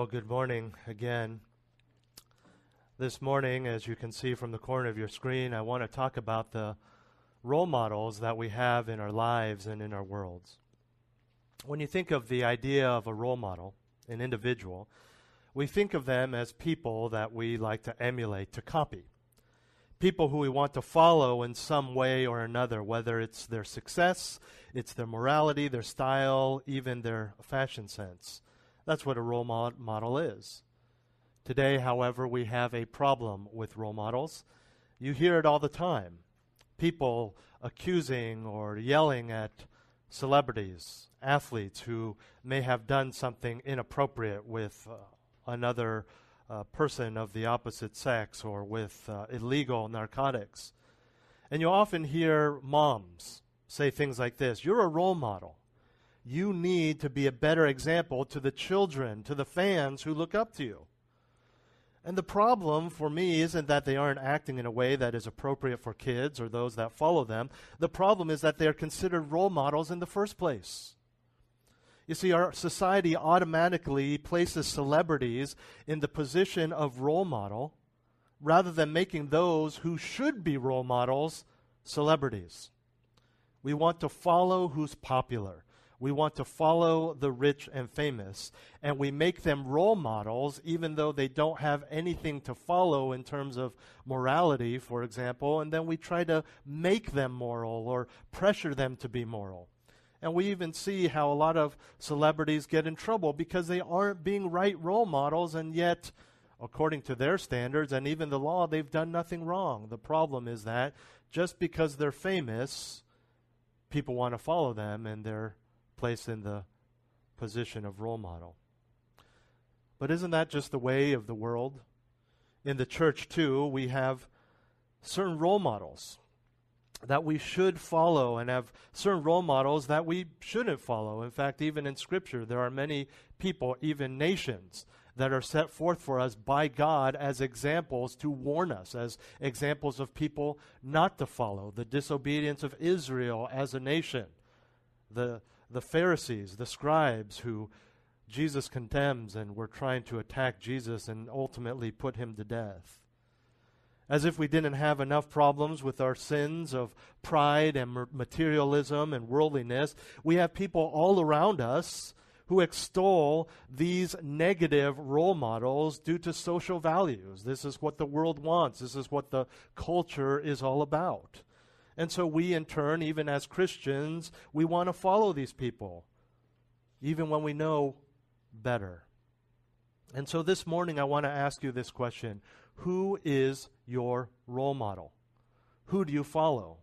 Well, good morning again. This morning, as you can see from the corner of your screen, I want to talk about the role models that we have in our lives and in our worlds. When you think of the idea of a role model, an individual, we think of them as people that we like to emulate, to copy. People who we want to follow in some way or another, whether it's their success, it's their morality, their style, even their fashion sense. That's what a role model is. Today, however, we have a problem with role models. You hear it all the time. People accusing or yelling at celebrities, athletes who may have done something inappropriate with uh, another uh, person of the opposite sex or with uh, illegal narcotics. And you often hear moms say things like this You're a role model you need to be a better example to the children, to the fans who look up to you. And the problem for me isn't that they aren't acting in a way that is appropriate for kids or those that follow them. The problem is that they're considered role models in the first place. You see, our society automatically places celebrities in the position of role model rather than making those who should be role models celebrities. We want to follow who's popular. We want to follow the rich and famous, and we make them role models even though they don't have anything to follow in terms of morality, for example, and then we try to make them moral or pressure them to be moral. And we even see how a lot of celebrities get in trouble because they aren't being right role models, and yet, according to their standards and even the law, they've done nothing wrong. The problem is that just because they're famous, people want to follow them, and they're placed in the position of role model. But isn't that just the way of the world? In the church, too, we have certain role models that we should follow and have certain role models that we shouldn't follow. In fact, even in Scripture, there are many people, even nations, that are set forth for us by God as examples to warn us, as examples of people not to follow. The disobedience of Israel as a nation, the the Pharisees, the scribes who Jesus condemns and were trying to attack Jesus and ultimately put him to death. As if we didn't have enough problems with our sins of pride and materialism and worldliness, we have people all around us who extol these negative role models due to social values. This is what the world wants, this is what the culture is all about. And so we, in turn, even as Christians, we want to follow these people, even when we know better. And so this morning, I want to ask you this question Who is your role model? Who do you follow?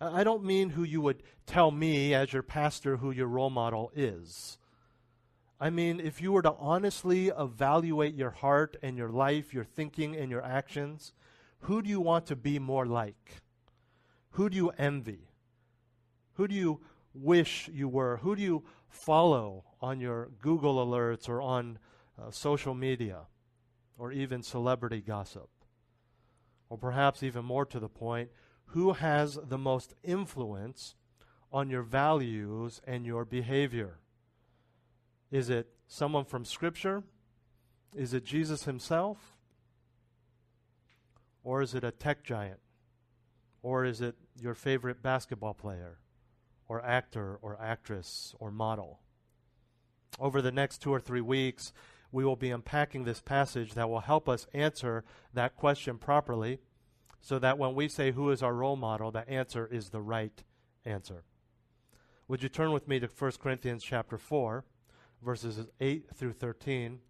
I don't mean who you would tell me as your pastor who your role model is. I mean, if you were to honestly evaluate your heart and your life, your thinking and your actions, who do you want to be more like? Who do you envy? Who do you wish you were? Who do you follow on your Google alerts or on uh, social media or even celebrity gossip? Or perhaps even more to the point, who has the most influence on your values and your behavior? Is it someone from Scripture? Is it Jesus himself? Or is it a tech giant? Or is it your favorite basketball player, or actor, or actress, or model? Over the next two or three weeks, we will be unpacking this passage that will help us answer that question properly so that when we say who is our role model, the answer is the right answer. Would you turn with me to 1 Corinthians chapter 4, verses 8 through 13?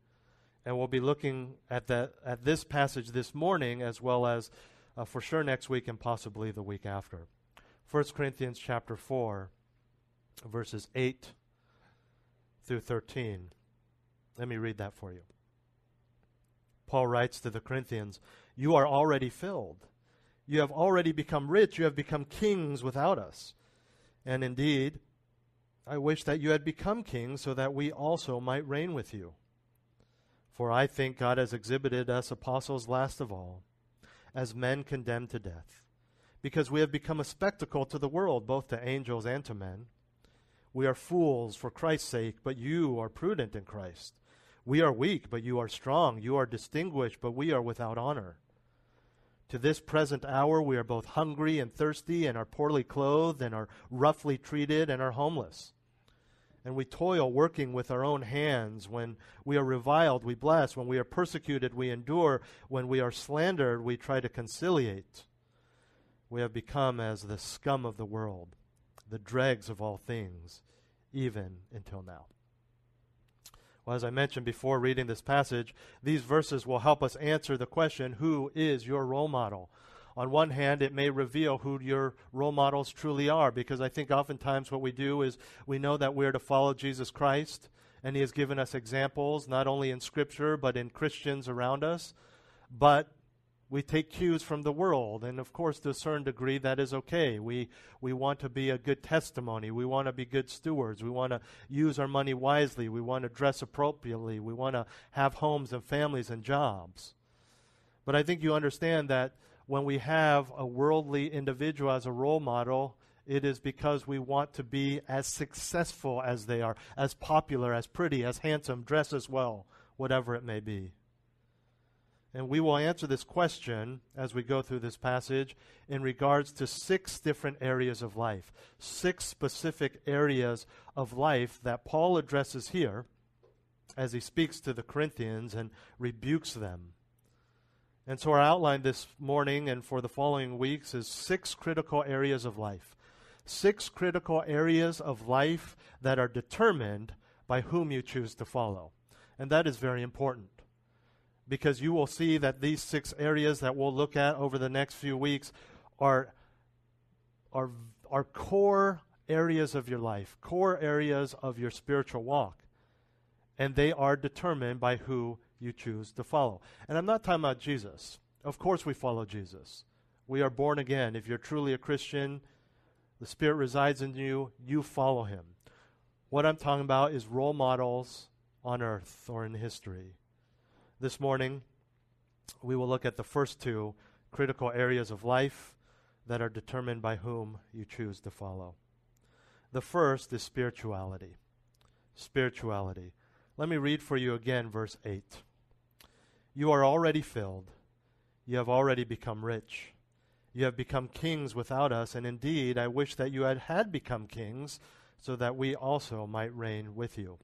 And we'll be looking at, that, at this passage this morning as well as uh, for sure next week and possibly the week after. 1 Corinthians chapter 4, verses 8 through 13. Let me read that for you. Paul writes to the Corinthians, You are already filled. You have already become rich. You have become kings without us. And indeed, I wish that you had become kings so that we also might reign with you. For I think God has exhibited us apostles last of all, as men condemned to death, because we have become a spectacle to the world, both to angels and to men. We are fools for Christ's sake, but you are prudent in Christ. We are weak, but you are strong. You are distinguished, but we are without honor. To this present hour, we are both hungry and thirsty, and are poorly clothed, and are roughly treated, and are homeless. And we toil working with our own hands. When we are reviled, we bless. When we are persecuted, we endure. When we are slandered, we try to conciliate. We have become as the scum of the world, the dregs of all things, even until now. Well, as I mentioned before reading this passage, these verses will help us answer the question who is your role model? On one hand, it may reveal who your role models truly are, because I think oftentimes what we do is we know that we're to follow Jesus Christ, and He has given us examples, not only in Scripture, but in Christians around us. But we take cues from the world, and of course, to a certain degree, that is okay. We, we want to be a good testimony. We want to be good stewards. We want to use our money wisely. We want to dress appropriately. We want to have homes and families and jobs. But I think you understand that when we have a worldly individual as a role model, it is because we want to be as successful as they are, as popular, as pretty, as handsome, dress as well, whatever it may be. And we will answer this question as we go through this passage in regards to six different areas of life, six specific areas of life that Paul addresses here as he speaks to the Corinthians and rebukes them. And so, our outline this morning and for the following weeks is six critical areas of life. Six critical areas of life that are determined by whom you choose to follow. And that is very important because you will see that these six areas that we'll look at over the next few weeks are, are, are core areas of your life, core areas of your spiritual walk. And they are determined by who you choose to follow. And I'm not talking about Jesus. Of course, we follow Jesus. We are born again. If you're truly a Christian, the Spirit resides in you, you follow Him. What I'm talking about is role models on earth or in history. This morning, we will look at the first two critical areas of life that are determined by whom you choose to follow. The first is spirituality. Spirituality. Let me read for you again verse 8. You are already filled. You have already become rich. You have become kings without us, and indeed, I wish that you had had become kings, so that we also might reign with you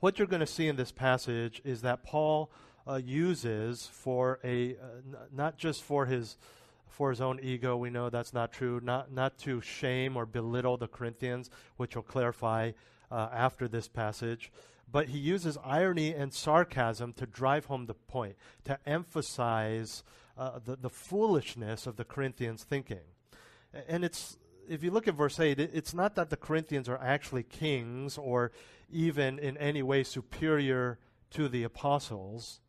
what you're going to see in this passage is that Paul uh, uses for a uh, n- not just for his for his own ego. We know that's not true. Not not to shame or belittle the Corinthians, which we'll clarify uh, after this passage. But he uses irony and sarcasm to drive home the point, to emphasize uh, the, the foolishness of the Corinthians' thinking. And it's if you look at verse 8, it, it's not that the Corinthians are actually kings or even in any way superior to the apostles.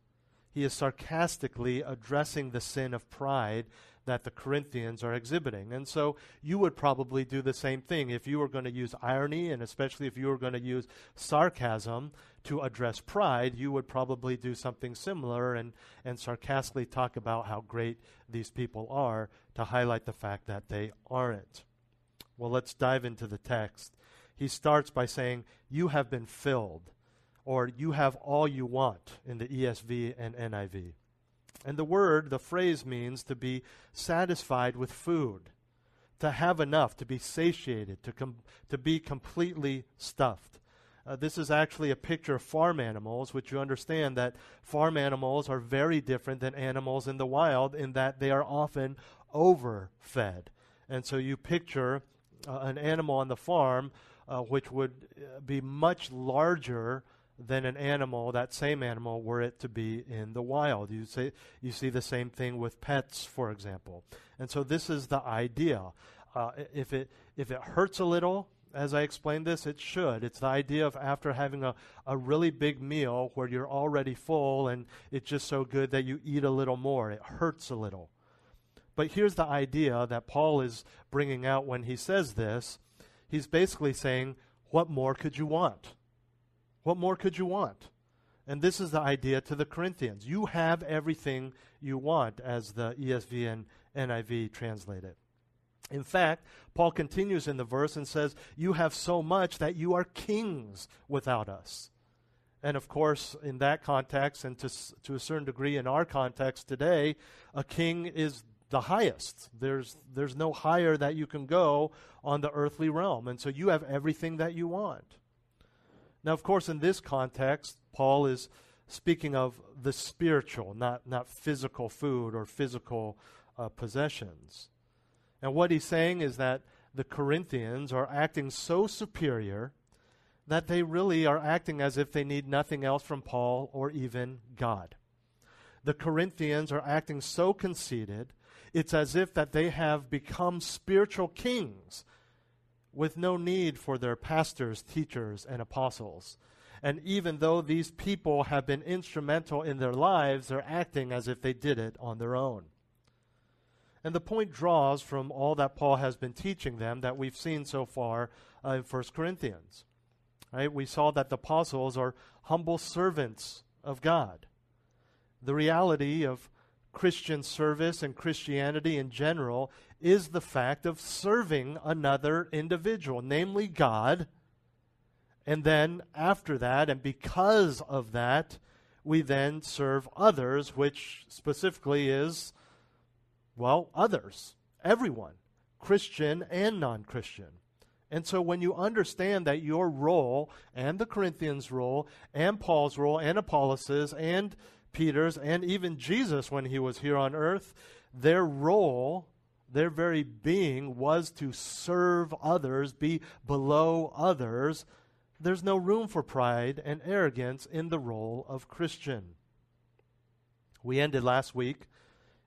He is sarcastically addressing the sin of pride that the Corinthians are exhibiting. And so you would probably do the same thing if you were going to use irony and especially if you were going to use sarcasm to address pride, you would probably do something similar and, and sarcastically talk about how great these people are to highlight the fact that they aren't. Well, let's dive into the text. He starts by saying, You have been filled, or you have all you want in the ESV and NIV. And the word, the phrase means to be satisfied with food, to have enough, to be satiated, to, com- to be completely stuffed. Uh, this is actually a picture of farm animals, which you understand that farm animals are very different than animals in the wild in that they are often overfed. And so you picture uh, an animal on the farm uh, which would uh, be much larger than an animal, that same animal, were it to be in the wild. You, say, you see the same thing with pets, for example. And so this is the idea. Uh, if, it, if it hurts a little, as I explained this, it should. It's the idea of after having a, a really big meal where you're already full and it's just so good that you eat a little more. It hurts a little. But here's the idea that Paul is bringing out when he says this. He's basically saying, What more could you want? What more could you want? And this is the idea to the Corinthians. You have everything you want, as the ESV and NIV translate it. In fact, Paul continues in the verse and says, You have so much that you are kings without us. And of course, in that context, and to, to a certain degree in our context today, a king is the highest. There's, there's no higher that you can go on the earthly realm. And so you have everything that you want. Now, of course, in this context, Paul is speaking of the spiritual, not, not physical food or physical uh, possessions. And what he's saying is that the Corinthians are acting so superior that they really are acting as if they need nothing else from Paul or even God. The Corinthians are acting so conceited, it's as if that they have become spiritual kings with no need for their pastors, teachers, and apostles. And even though these people have been instrumental in their lives, they're acting as if they did it on their own. And the point draws from all that Paul has been teaching them that we've seen so far uh, in 1 Corinthians. Right? We saw that the apostles are humble servants of God. The reality of Christian service and Christianity in general is the fact of serving another individual, namely God. And then after that, and because of that, we then serve others, which specifically is, well, others, everyone, Christian and non Christian. And so when you understand that your role and the Corinthians' role and Paul's role and Apollos' and Peter's and even Jesus when he was here on earth, their role, their very being was to serve others, be below others. There's no room for pride and arrogance in the role of Christian. We ended last week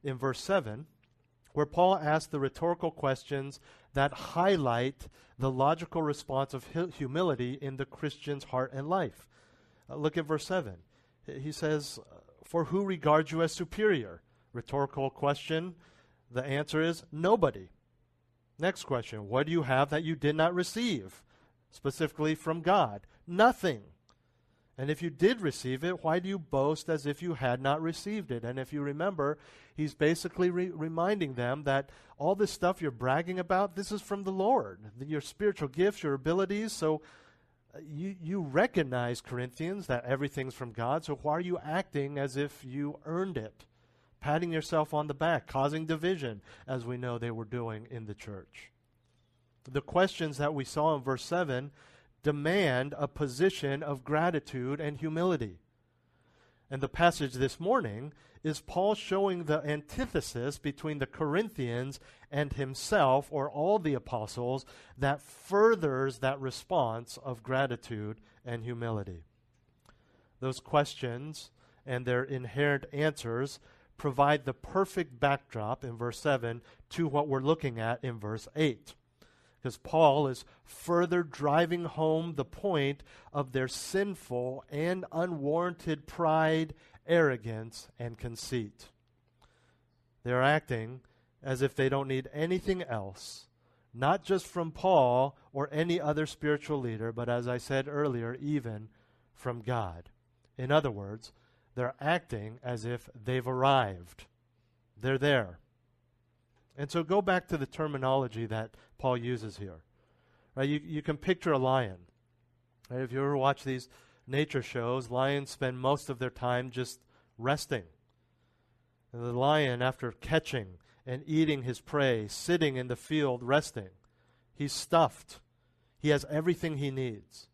in verse 7, where Paul asked the rhetorical questions that highlight the logical response of humility in the Christian's heart and life. Uh, look at verse 7. He says, for who regards you as superior? Rhetorical question. The answer is nobody. Next question What do you have that you did not receive? Specifically from God? Nothing. And if you did receive it, why do you boast as if you had not received it? And if you remember, he's basically re- reminding them that all this stuff you're bragging about, this is from the Lord. Your spiritual gifts, your abilities. So uh, you, you recognize, Corinthians, that everything's from God, so why are you acting as if you earned it? Patting yourself on the back, causing division, as we know they were doing in the church. The questions that we saw in verse 7 demand a position of gratitude and humility. And the passage this morning is Paul showing the antithesis between the Corinthians and himself, or all the apostles, that furthers that response of gratitude and humility. Those questions and their inherent answers provide the perfect backdrop in verse 7 to what we're looking at in verse 8 because Paul is further driving home the point of their sinful and unwarranted pride arrogance, and conceit. They're acting as if they don't need anything else, not just from Paul or any other spiritual leader, but as I said earlier, even from God. In other words, they're acting as if they've arrived. They're there. And so go back to the terminology that Paul uses here. Right? You, you can picture a lion. Right? If you ever watch these nature shows, lions spend most of their time just resting. And the lion, after catching and eating his prey, sitting in the field resting, he's stuffed. He has everything he needs.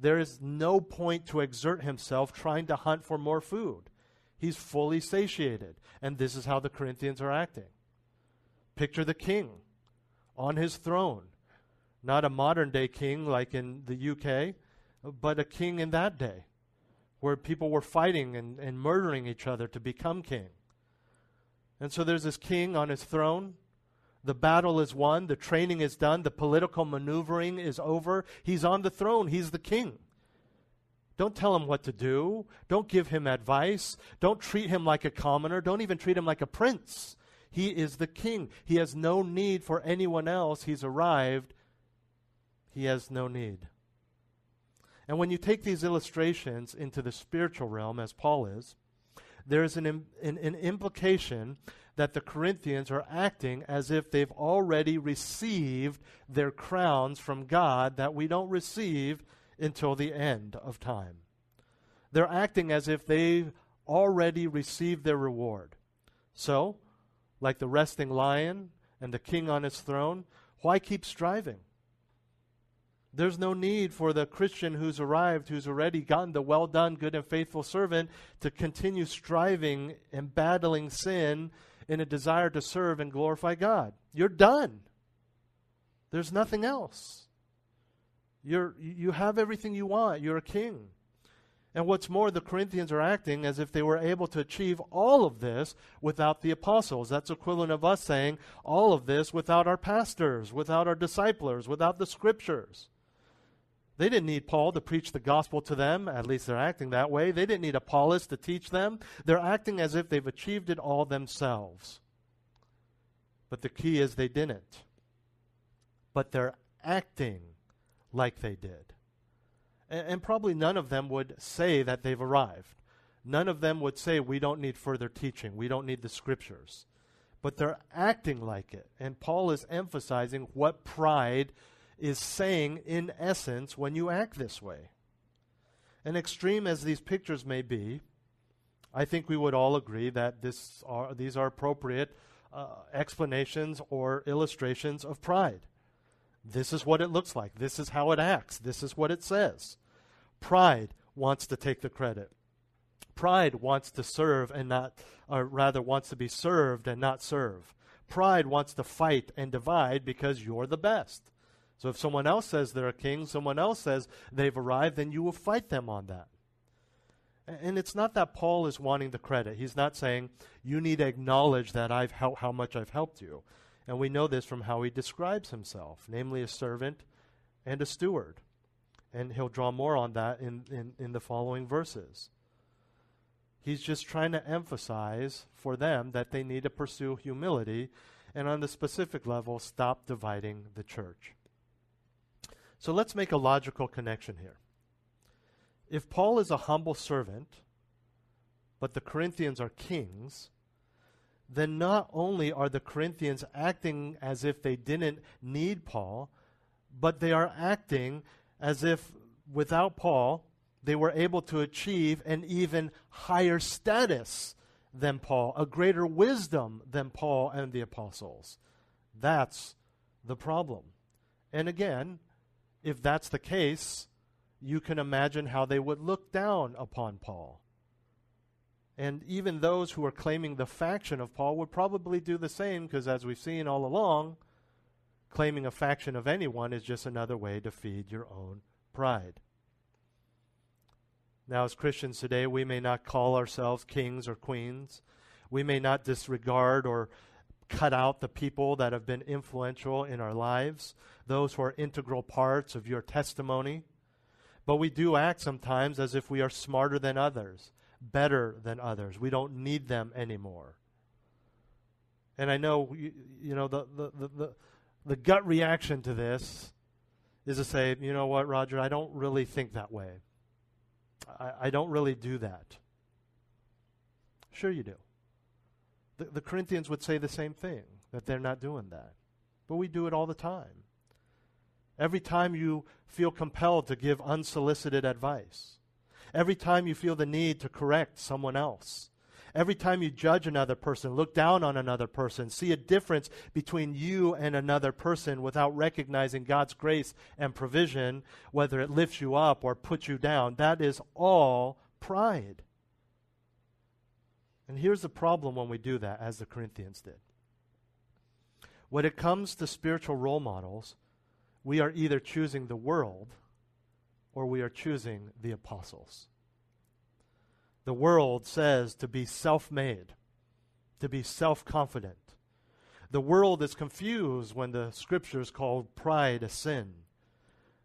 There is no point to exert himself trying to hunt for more food. He's fully satiated. And this is how the Corinthians are acting. Picture the king on his throne. Not a modern day king like in the UK, but a king in that day. where people were fighting and, and murdering each other to become king. And so there's this king on his throne. The battle is won, the training is done, the political maneuvering is over. He's on the throne, he's the king. Don't tell him what to do. Don't give him advice. Don't treat him like a commoner. Don't even treat him like a prince. He is the king. He has no need for anyone else. He's arrived. He has no need. And when you take these illustrations into the spiritual realm, as Paul is, there's an, an, an, implication that the Corinthians are acting as if they've already received their crowns from God that we don't receive until the end of time. They're acting as if they've already received their reward. So, like the resting lion and the king on his throne, why keep striving? There's no need for the Christian who's arrived, who's already gotten the well done, good and faithful servant, to continue striving and battling sin in a desire to serve and glorify God. You're done. There's nothing else. You're, you have everything you want. You're a king. And what's more, the Corinthians are acting as if they were able to achieve all of this without the apostles. That's equivalent of us saying all of this without our pastors, without our disciplers, without the scriptures. They didn't need Paul to preach the gospel to them, at least they're acting that way. They didn't need Apollos to teach them. They're acting as if they've achieved it all themselves. But the key is they didn't. But they're acting like they did. And, and probably none of them would say that they've arrived. None of them would say, We don't need further teaching, we don't need the scriptures. But they're acting like it. And Paul is emphasizing what pride is saying in essence when you act this way. And extreme as these pictures may be, I think we would all agree that this are, these are appropriate uh, explanations or illustrations of pride. This is what it looks like. This is how it acts. This is what it says. Pride wants to take the credit. Pride wants to serve and not, or rather, wants to be served and not serve. Pride wants to fight and divide because you're the best. So if someone else says they're a king, someone else says they've arrived, then you will fight them on that. And it's not that Paul is wanting the credit. He's not saying, you need to acknowledge that I've hel- how much I've helped you. And we know this from how he describes himself, namely a servant and a steward. And he'll draw more on that in, in, in the following verses. He's just trying to emphasize for them that they need to pursue humility and, on the specific level, stop dividing the church. So let's make a logical connection here. If Paul is a humble servant, but the Corinthians are kings, then not only are the Corinthians acting as if they didn't need Paul, but they are acting as if without Paul, they were able to achieve an even higher status than Paul, a greater wisdom than Paul and the apostles. That's the problem. And again, if that's the case, you can imagine how they would look down upon Paul. And even those who are claiming the faction of Paul would probably do the same because, as we've seen all along, claiming a faction of anyone is just another way to feed your own pride. Now, as Christians today, we may not call ourselves kings or queens. We may not disregard or cut out the people that have been influential in our lives, those who are integral parts of your testimony. But we do act sometimes as if we are smarter than others, better than others. We don't need them anymore. And I know, you, you know, the, the, the, the, gut reaction to this is to say, you know what, Roger, I don't really think that way. I, I don't really do that. Sure, you do. The, the Corinthians would say the same thing, that they're not doing that. But we do it all the time. Every time you feel compelled to give unsolicited advice, Every time you feel the need to correct someone else. Every time you judge another person, look down on another person, see a difference between you and another person without recognizing God's grace and provision, whether it lifts you up or puts you down, that is all pride. And here's the problem when we do that, as the Corinthians did. When it comes to spiritual role models, we are either choosing the world or we are choosing the apostles. The world says to be self made, to be self confident. The world is confused when the scriptures call pride a sin.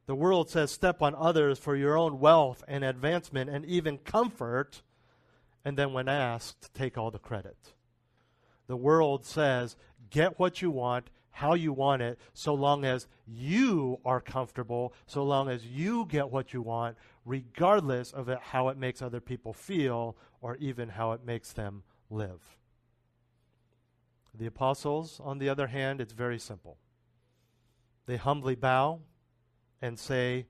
The world says step on others for your own wealth and advancement and even comfort, and then when asked, take all the credit. The world says get what you want, how you want it, so long as you are comfortable, so long as you get what you want, regardless of it, how it makes other people feel or even how it makes them live. The apostles, on the other hand, it's very simple. They humbly bow and say,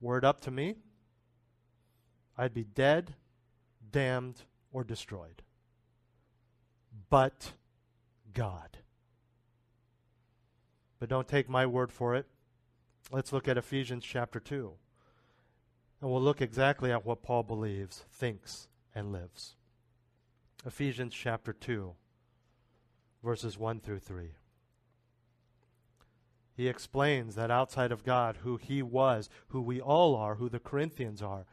Word up to me, I'd be dead, damned, or destroyed. But God. But don't take my word for it. Let's look at Ephesians chapter 2. And we'll look exactly at what Paul believes, thinks, and lives. Ephesians chapter 2 verses 1 through 3. He explains that outside of God, who he was, who we all are, who the Corinthians are.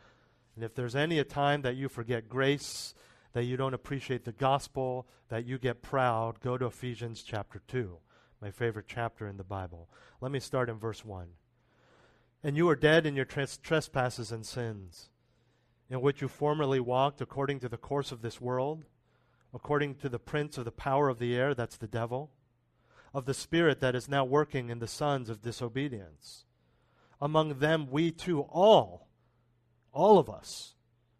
And if there's any a time that you forget grace, that you don't appreciate the gospel, that you get proud, go to Ephesians chapter 2, my favorite chapter in the Bible. Let me start in verse 1. And you were dead in your tres- trespasses and sins, in which you formerly walked according to the course of this world according to the prince of the power of the air, that's the devil, of the spirit that is now working in the sons of disobedience. Among them, we too, all, all of us,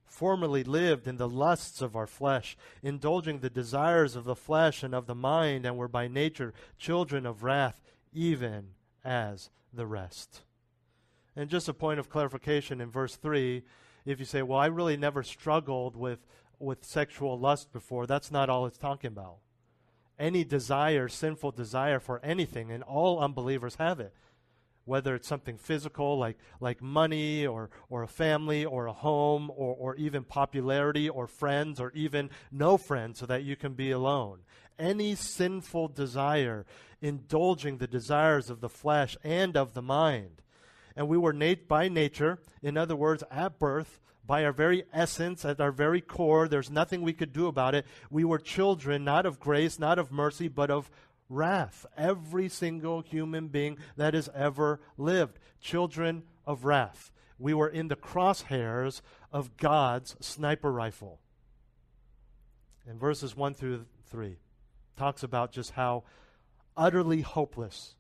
formerly lived in the lusts of our flesh, indulging the desires of the flesh and of the mind, and were by nature children of wrath, even as the rest. And just a point of clarification in verse 3 if you say, Well, I really never struggled with with sexual lust before, that's not all it's talking about. Any desire, sinful desire for anything, and all unbelievers have it. Whether it's something physical like, like money or, or a family or a home or, or even popularity or friends or even no friends so that you can be alone. Any sinful desire, indulging the desires of the flesh and of the mind. And we were nat- by nature, in other words, at birth, by our very essence, at our very core, there's nothing we could do about it. We were children, not of grace, not of mercy, but of wrath. Every single human being that has ever lived. Children of wrath. We were in the crosshairs of God's sniper rifle. And verses 1 through 3, talks about just how utterly hopeless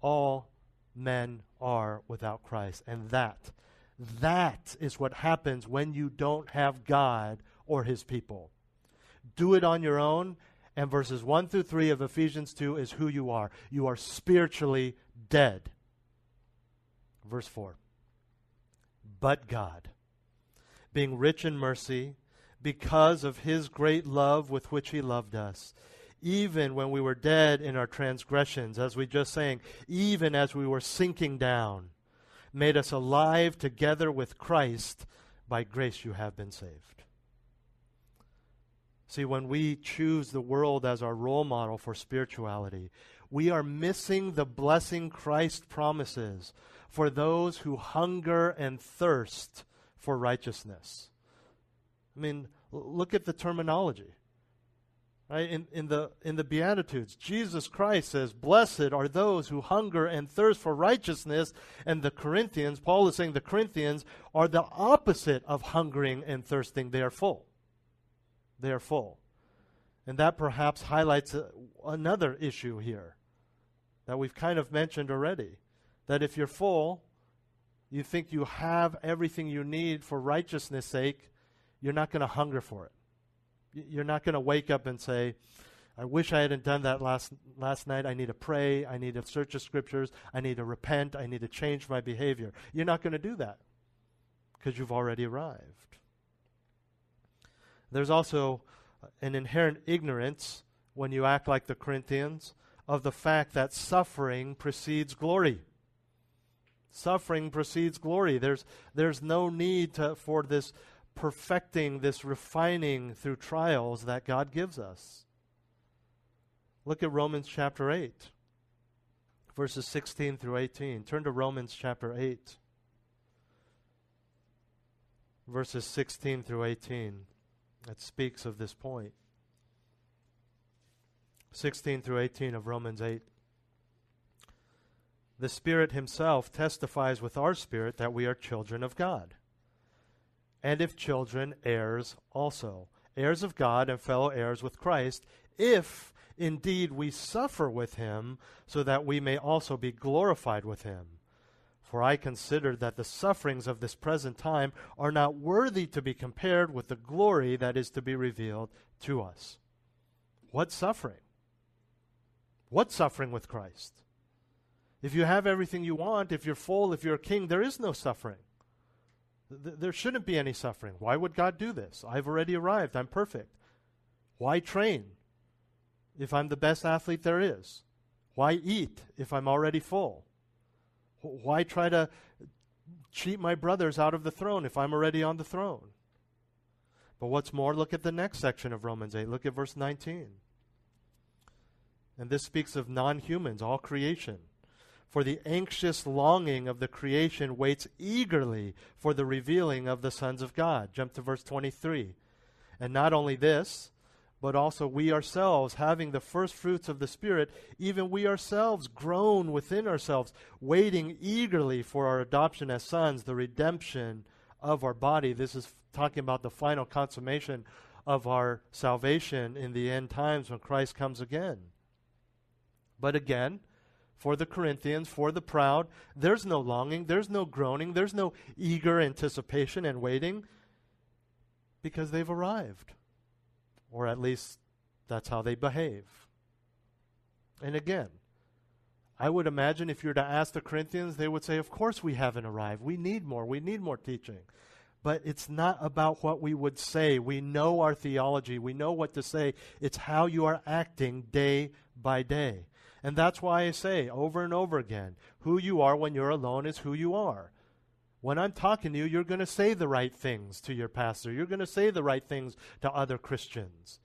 all men are without Christ. And that that is what happens when you don't have God or his people. Do it on your own. And verses 1 through 3 of Ephesians 2 is who you are. You are spiritually dead. Verse 4. But God, being rich in mercy, because of his great love with which he loved us, even when we were dead in our transgressions, as we just sang, even as we were sinking down made us alive together with Christ. By grace you have been saved. See, when we choose the world as our role model for spirituality, we are missing the blessing Christ promises for those who hunger and thirst for righteousness. I mean, look at the terminology. Right? In, in, the, in the Beatitudes, Jesus Christ says, Blessed are those who hunger and thirst for righteousness. And the Corinthians, Paul is saying the Corinthians are the opposite of hungering and thirsting. They are full. They are full. And that perhaps highlights a, another issue here that we've kind of mentioned already. That if you're full, you think you have everything you need for righteousness' sake, you're not going to hunger for it. You're not going to wake up and say, I wish I hadn't done that last last night. I need to pray. I need to search the scriptures. I need to repent. I need to change my behavior. You're not going to do that because you've already arrived. There's also uh, an inherent ignorance when you act like the Corinthians of the fact that suffering precedes glory. Suffering precedes glory. There's there's no need to, for this perfecting, this refining through trials that God gives us. Look at Romans chapter 8, verses 16 through 18. Turn to Romans chapter 8. verses 16 through 18 that speaks of this point. 16 through 18 of Romans 8. The Spirit Himself testifies with our spirit that we are children of God. And if children, heirs also, heirs of God and fellow heirs with Christ, if indeed we suffer with Him, so that we may also be glorified with Him. For I consider that the sufferings of this present time are not worthy to be compared with the glory that is to be revealed to us. What suffering? What suffering with Christ? If you have everything you want, if you're full, if you're a king, there is no suffering. Th- there shouldn't be any suffering. Why would God do this? I've already arrived. I'm perfect. Why train if I'm the best athlete there is? Why eat if I'm already full? Why try to cheat my brothers out of the throne if I'm already on the throne? But what's more, look at the next section of Romans 8. Look at verse 19. And this speaks of non humans, all creation. For the anxious longing of the creation waits eagerly for the revealing of the sons of God. Jump to verse 23. And not only this, but also we ourselves, having the first fruits of the Spirit, even we ourselves groan within ourselves, waiting eagerly for our adoption as sons, the redemption of our body. This is talking about the final consummation of our salvation in the end times when Christ comes again. But again, for the Corinthians, for the proud, there's no longing, there's no groaning, there's no eager anticipation and waiting because they've arrived. Or at least that's how they behave. And again, I would imagine if you were to ask the Corinthians, they would say, Of course we haven't arrived. We need more. We need more teaching. But it's not about what we would say. We know our theology. We know what to say. It's how you are acting day by day. And that's why I say over and over again who you are when you're alone is who you are. When I'm talking to you, you're going to say the right things to your pastor. You're going to say the right things to other Christians.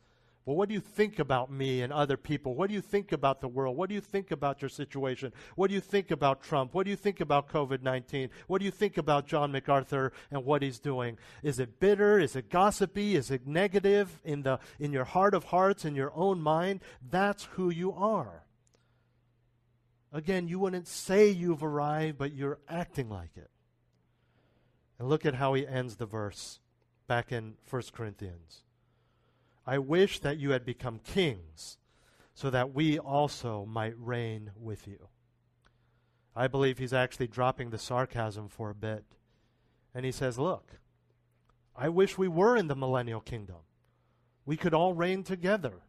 Well, what do you think about me and other people? What do you think about the world? What do you think about your situation? What do you think about Trump? What do you think about COVID 19? What do you think about John MacArthur and what he's doing? Is it bitter? Is it gossipy? Is it negative in, the, in your heart of hearts, in your own mind? That's who you are. Again, you wouldn't say you've arrived, but you're acting like it. And look at how he ends the verse back in 1 Corinthians. I wish that you had become kings so that we also might reign with you. I believe he's actually dropping the sarcasm for a bit. And he says, Look, I wish we were in the millennial kingdom. We could all reign together.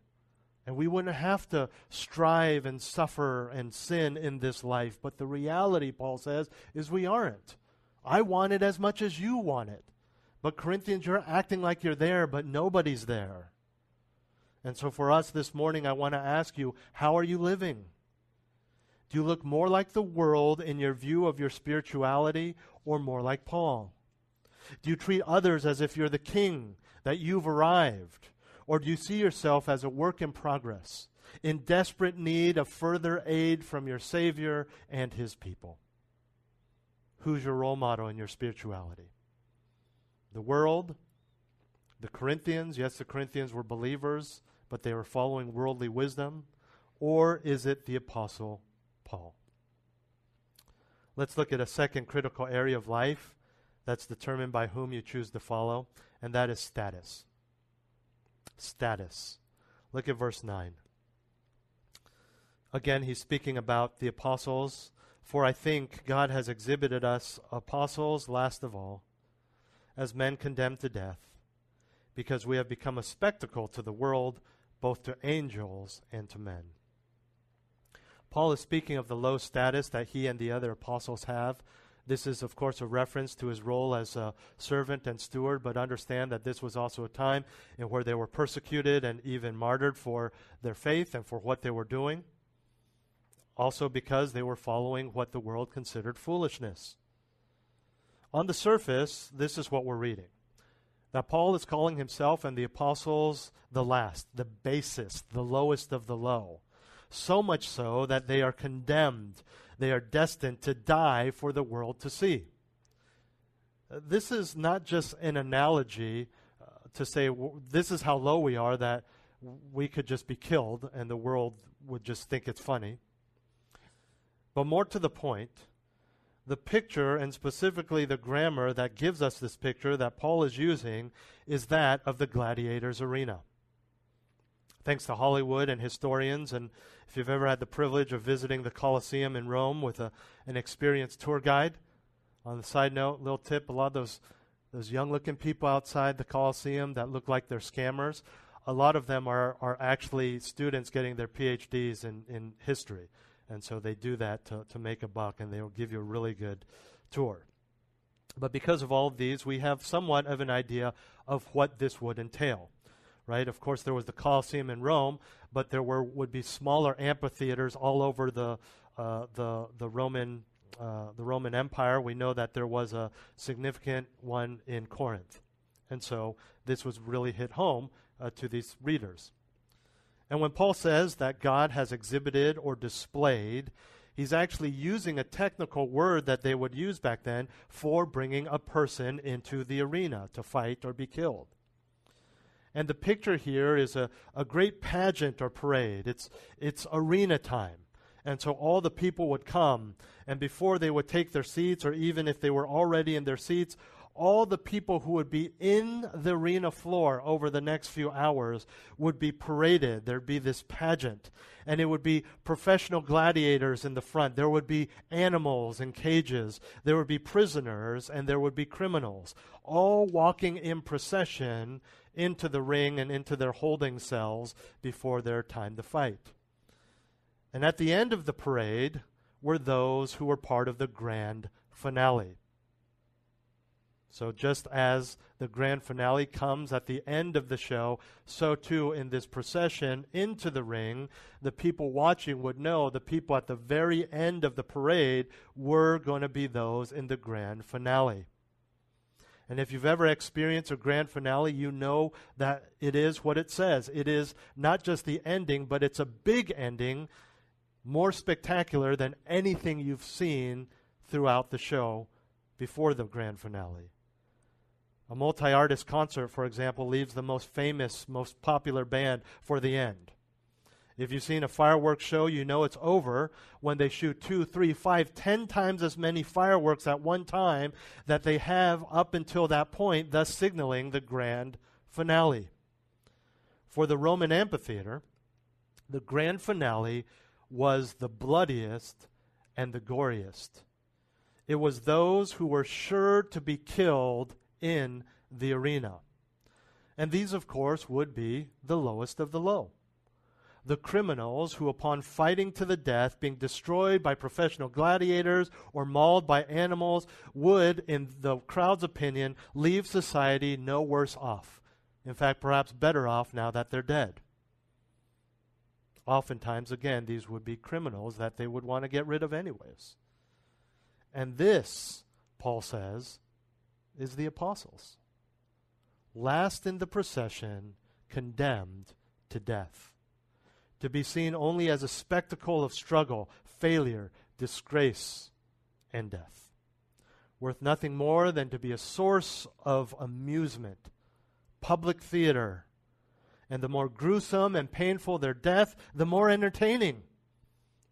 And we wouldn't have to strive and suffer and sin in this life. But the reality, Paul says, is we aren't. I want it as much as you want it. But Corinthians, you're acting like you're there, but nobody's there. And so for us this morning, I want to ask you, how are you living? Do you look more like the world in your view of your spirituality or more like Paul? Do you treat others as if you're the king, that you've arrived? Or do you see yourself as a work in progress, in desperate need of further aid from your Savior and his people? Who's your role model in your spirituality? The world? The Corinthians? Yes, the Corinthians were believers, but they were following worldly wisdom. Or is it the Apostle Paul? Let's look at a second critical area of life that's determined by whom you choose to follow, and that is status. Status. Look at verse 9. Again, he's speaking about the apostles for I think God has exhibited us apostles last of all, as men condemned to death, because we have become a spectacle to the world, both to angels and to men. Paul is speaking of the low status that he and the other apostles have. This is, of course, a reference to his role as a servant and steward, but understand that this was also a time in where they were persecuted and even martyred for their faith and for what they were doing also because they were following what the world considered foolishness. On the surface, this is what we're reading. That Paul is calling himself and the apostles the last, the basest, the lowest of the low. So much so that they are condemned. They are destined to die for the world to see. This is not just an analogy uh, to say w- this is how low we are that we could just be killed and the world would just think it's funny. But more to the point, the picture, and specifically the grammar that gives us this picture that Paul is using, is that of the gladiator's arena. Thanks to Hollywood and historians, and if you've ever had the privilege of visiting the Colosseum in Rome with a, an experienced tour guide, on the side note, little tip, a lot of those, those young looking people outside the Colosseum that look like they're scammers, a lot of them are, are actually students getting their PhDs in, in history. And so they do that to, to make a buck, and they will give you a really good tour. But because of all of these, we have somewhat of an idea of what this would entail. Right? Of course, there was the Colosseum in Rome, but there were would be smaller amphitheaters all over the uh, the the Roman uh, the Roman Empire. We know that there was a significant one in Corinth, and so this was really hit home uh, to these readers. And when Paul says that God has exhibited or displayed, he's actually using a technical word that they would use back then for bringing a person into the arena to fight or be killed. And the picture here is a, a great pageant or parade. It's, it's arena time. And so all the people would come, and before they would take their seats, or even if they were already in their seats, all the people who would be in the arena floor over the next few hours would be paraded. There'd be this pageant, and it would be professional gladiators in the front. There would be animals in cages. There would be prisoners, and there would be criminals, all walking in procession into the ring and into their holding cells before their time to fight. And at the end of the parade were those who were part of the grand finale. So, just as the grand finale comes at the end of the show, so too in this procession into the ring, the people watching would know the people at the very end of the parade were going to be those in the grand finale. And if you've ever experienced a grand finale, you know that it is what it says. It is not just the ending, but it's a big ending, more spectacular than anything you've seen throughout the show before the grand finale. A multi artist concert, for example, leaves the most famous, most popular band for the end. If you've seen a fireworks show, you know it's over when they shoot two, three, five, ten times as many fireworks at one time that they have up until that point, thus signaling the grand finale. For the Roman amphitheater, the grand finale was the bloodiest and the goriest. It was those who were sure to be killed in the arena. And these, of course, would be the lowest of the low. The criminals who, upon fighting to the death, being destroyed by professional gladiators or mauled by animals, would, in the crowd's opinion, leave society no worse off. In fact, perhaps better off now that they're dead. Oftentimes, again, these would be criminals that they would want to get rid of, anyways. And this, Paul says, is the apostles. Last in the procession, condemned to death. To be seen only as a spectacle of struggle, failure, disgrace, and death. Worth nothing more than to be a source of amusement, public theater. And the more gruesome and painful their death, the more entertaining,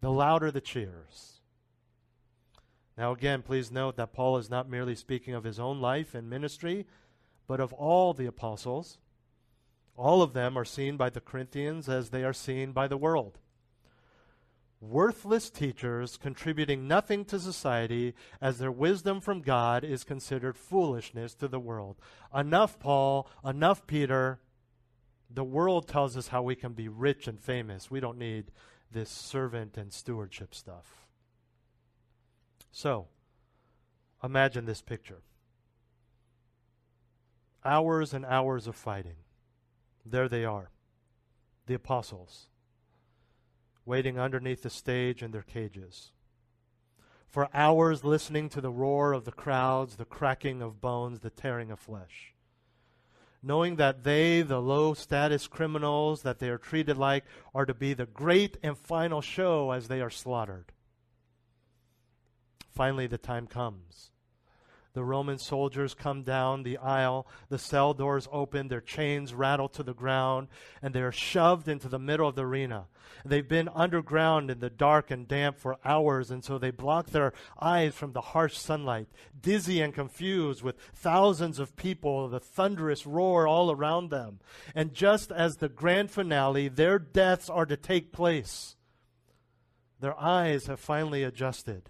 the louder the cheers. Now, again, please note that Paul is not merely speaking of his own life and ministry, but of all the apostles. All of them are seen by the Corinthians as they are seen by the world. Worthless teachers contributing nothing to society as their wisdom from God is considered foolishness to the world. Enough, Paul, enough, Peter. The world tells us how we can be rich and famous. We don't need this servant and stewardship stuff. So, imagine this picture hours and hours of fighting. There they are, the apostles, waiting underneath the stage in their cages. For hours listening to the roar of the crowds, the cracking of bones, the tearing of flesh. Knowing that they, the low status criminals that they are treated like, are to be the great and final show as they are slaughtered finally the time comes. The Roman soldiers come down the aisle, the cell doors open, their chains rattle to the ground, and they are shoved into the middle of the arena. They've been underground in the dark and damp for hours, and so they block their eyes from the harsh sunlight. Dizzy and confused, with thousands of people, the thunderous roar all around them. And just as the grand finale, their deaths are to take place. Their eyes have finally adjusted.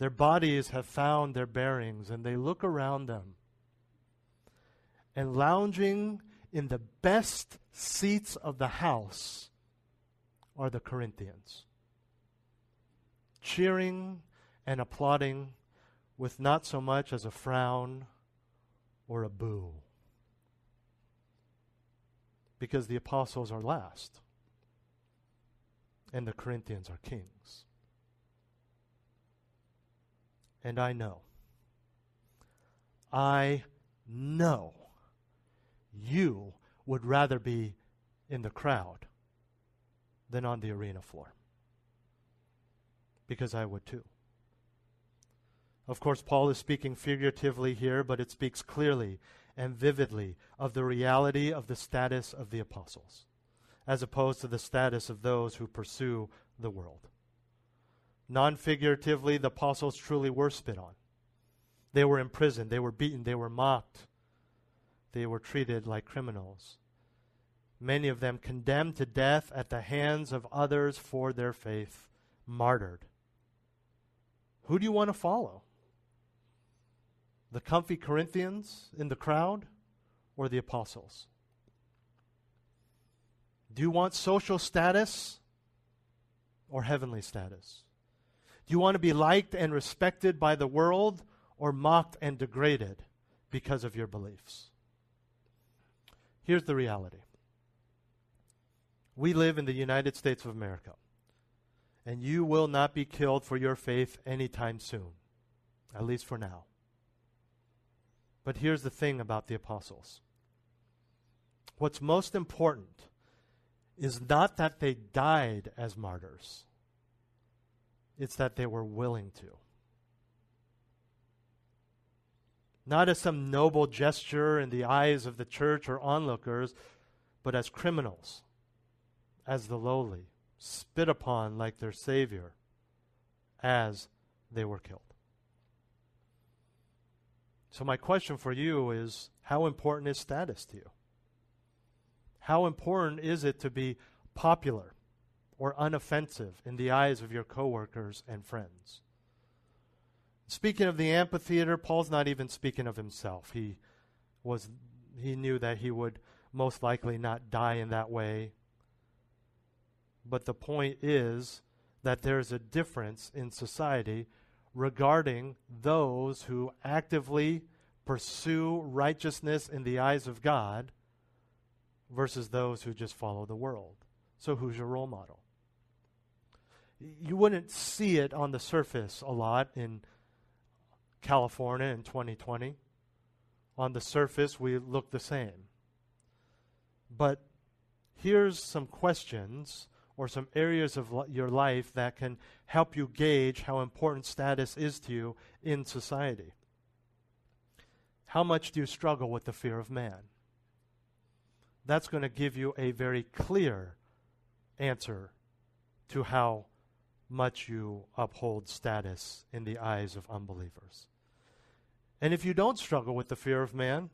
Their bodies have found their bearings and they look around them. And lounging in the best seats of the house are the Corinthians, cheering and applauding with not so much as a frown or a boo. Because the apostles are last and the Corinthians are kings. And I know, I know you would rather be in the crowd than on the arena floor. Because I would too. Of course, Paul is speaking figuratively here, but it speaks clearly and vividly of the reality of the status of the apostles, as opposed to the status of those who pursue the world. Non figuratively, the apostles truly were spit on. They were imprisoned, they were beaten, they were mocked, they were treated like criminals. Many of them condemned to death at the hands of others for their faith, martyred. Who do you want to follow? The comfy Corinthians in the crowd or the apostles? Do you want social status or heavenly status? Do you want to be liked and respected by the world or mocked and degraded because of your beliefs? Here's the reality we live in the United States of America, and you will not be killed for your faith anytime soon, at least for now. But here's the thing about the apostles what's most important is not that they died as martyrs it's that they were willing to. Not as some noble gesture in the eyes of the church or onlookers, but as criminals, as the lowly, spit upon like their Savior, as they were killed. So, my question for you is how important is status to you? How important is it to be popular? Or unoffensive in the eyes of your coworkers and friends. Speaking of the amphitheater, Paul's not even speaking of himself. He was he knew that he would most likely not die in that way. But the point is that there's a difference in society regarding those who actively pursue righteousness in the eyes of God versus those who just follow the world. So, who's your role model? You wouldn't see it on the surface a lot in California in 2020. On the surface, we look the same. But here's some questions or some areas of li- your life that can help you gauge how important status is to you in society. How much do you struggle with the fear of man? That's going to give you a very clear answer to how much you uphold status in the eyes of unbelievers. And if you don't struggle with the fear of man,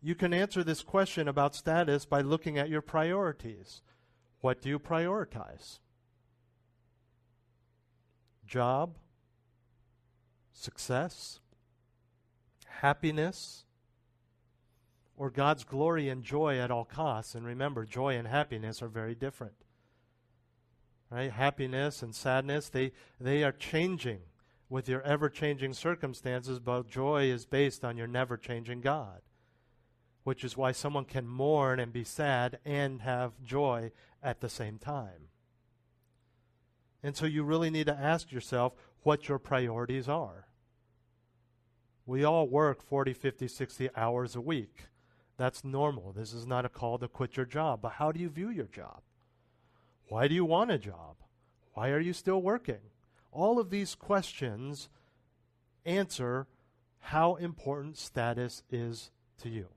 you can answer this question about status by looking at your priorities. What do you prioritize? Job? Success? Happiness? Or God's glory and joy at all costs? And remember, joy and happiness are very different right? Happiness and sadness, they, they are changing with your ever changing circumstances, but joy is based on your never changing God, which is why someone can mourn and be sad and have joy at the same time. And so you really need to ask yourself what your priorities are. We all work 40, 50, 60 hours a week. That's normal. This is not a call to quit your job. But how do you view your job? Why do you want a job? Why are you still working? All of these questions answer how important status is to you.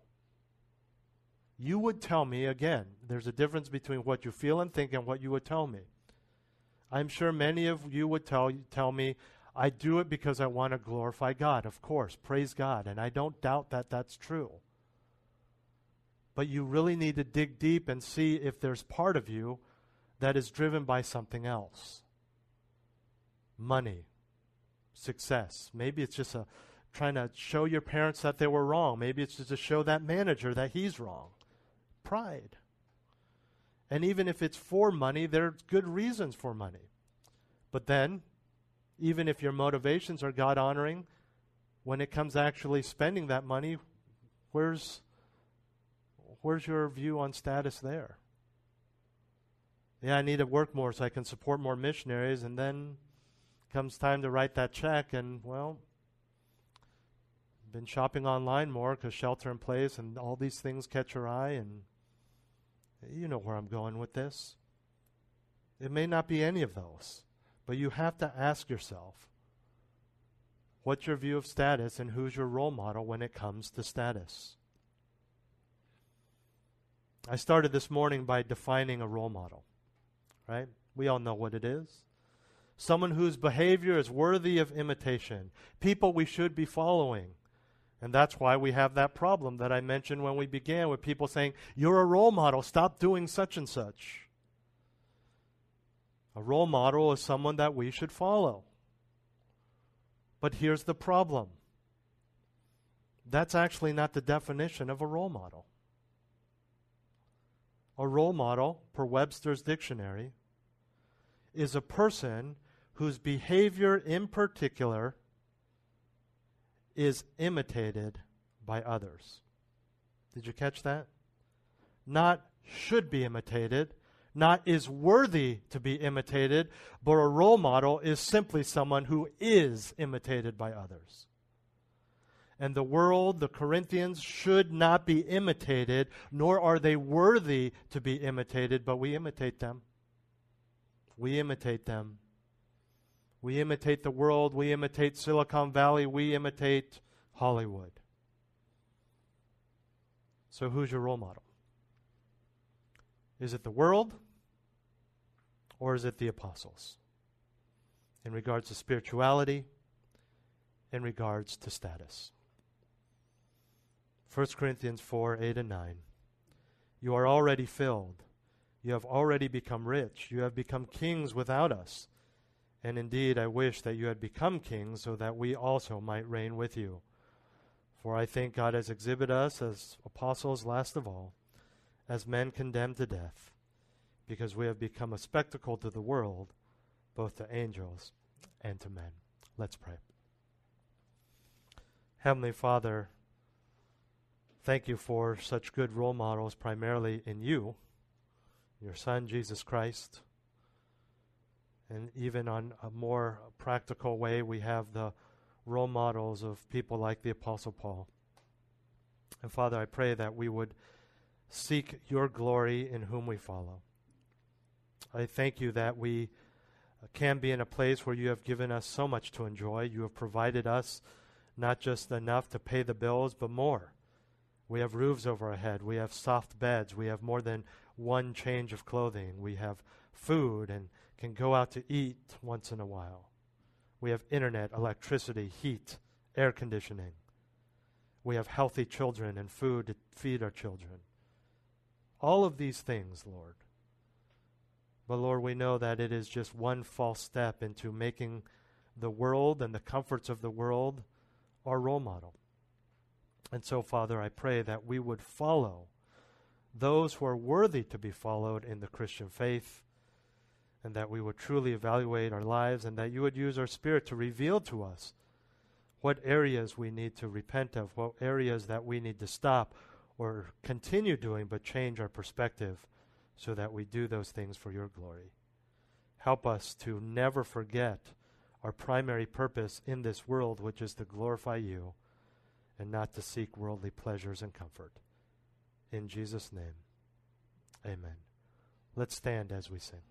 You would tell me, again, there's a difference between what you feel and think and what you would tell me. I'm sure many of you would tell, tell me, I do it because I want to glorify God. Of course, praise God. And I don't doubt that that's true. But you really need to dig deep and see if there's part of you that is driven by something else money, success. Maybe it's just a trying to show your parents that they were wrong. Maybe it's just to show that manager that he's wrong. Pride. And even if it's for money, there's good reasons for money. But then even if your motivations are God honoring, when it comes actually spending that money, where's where's your view on status there? Yeah, I need to work more so I can support more missionaries, and then comes time to write that check, and well, been shopping online more because shelter in place and all these things catch your eye, and you know where I'm going with this. It may not be any of those. But you have to ask yourself what's your view of status and who's your role model when it comes to status? I started this morning by defining a role model, right? We all know what it is. Someone whose behavior is worthy of imitation, people we should be following. And that's why we have that problem that I mentioned when we began with people saying, You're a role model, stop doing such and such. A role model is someone that we should follow. But here's the problem that's actually not the definition of a role model. A role model, per Webster's dictionary, is a person whose behavior in particular is imitated by others. Did you catch that? Not should be imitated, not is worthy to be imitated, but a role model is simply someone who is imitated by others. And the world, the Corinthians, should not be imitated, nor are they worthy to be imitated, but we imitate them. We imitate them. We imitate the world. We imitate Silicon Valley. We imitate Hollywood. So, who's your role model? Is it the world? or is it the apostles? In regards to spirituality, in regards to status. 1 Corinthians 4 8 and 9. You are already filled. You have already become rich. You have become kings without us. And indeed, I wish that you had become kings so that we also might reign with you. For I think God has exhibited us as apostles last of all, as men condemned to death because we have become a spectacle to the world, both to angels and to men. Let's pray. Heavenly Father, thank you for such good role models, primarily in you, your Son, Jesus Christ. And even on a more practical way, we have the role models of people like the Apostle Paul. And Father, I pray that we would seek your glory in whom we follow. I thank you that we can be in a place where you have given us so much to enjoy. You have provided us not just enough to pay the bills, but more. We have roofs over our head. We have soft beds. We have more than one change of clothing. We have food and can go out to eat once in a while. We have internet, electricity, heat, air conditioning. We have healthy children and food to feed our children. All of these things, Lord, but Lord, we know that it is just one false step into making the world and the comforts of the world our role model. And so, Father, I pray that we would follow those who are worthy to be followed in the Christian faith, and that we would truly evaluate our lives, and that you would use our Spirit to reveal to us what areas we need to repent of, what areas that we need to stop or continue doing, but change our perspective so that we do those things for your glory. Help us to never forget our primary purpose in this world, which is to glorify you and not to seek worldly pleasures and comfort. In Jesus' name, amen. Let's stand as we sing.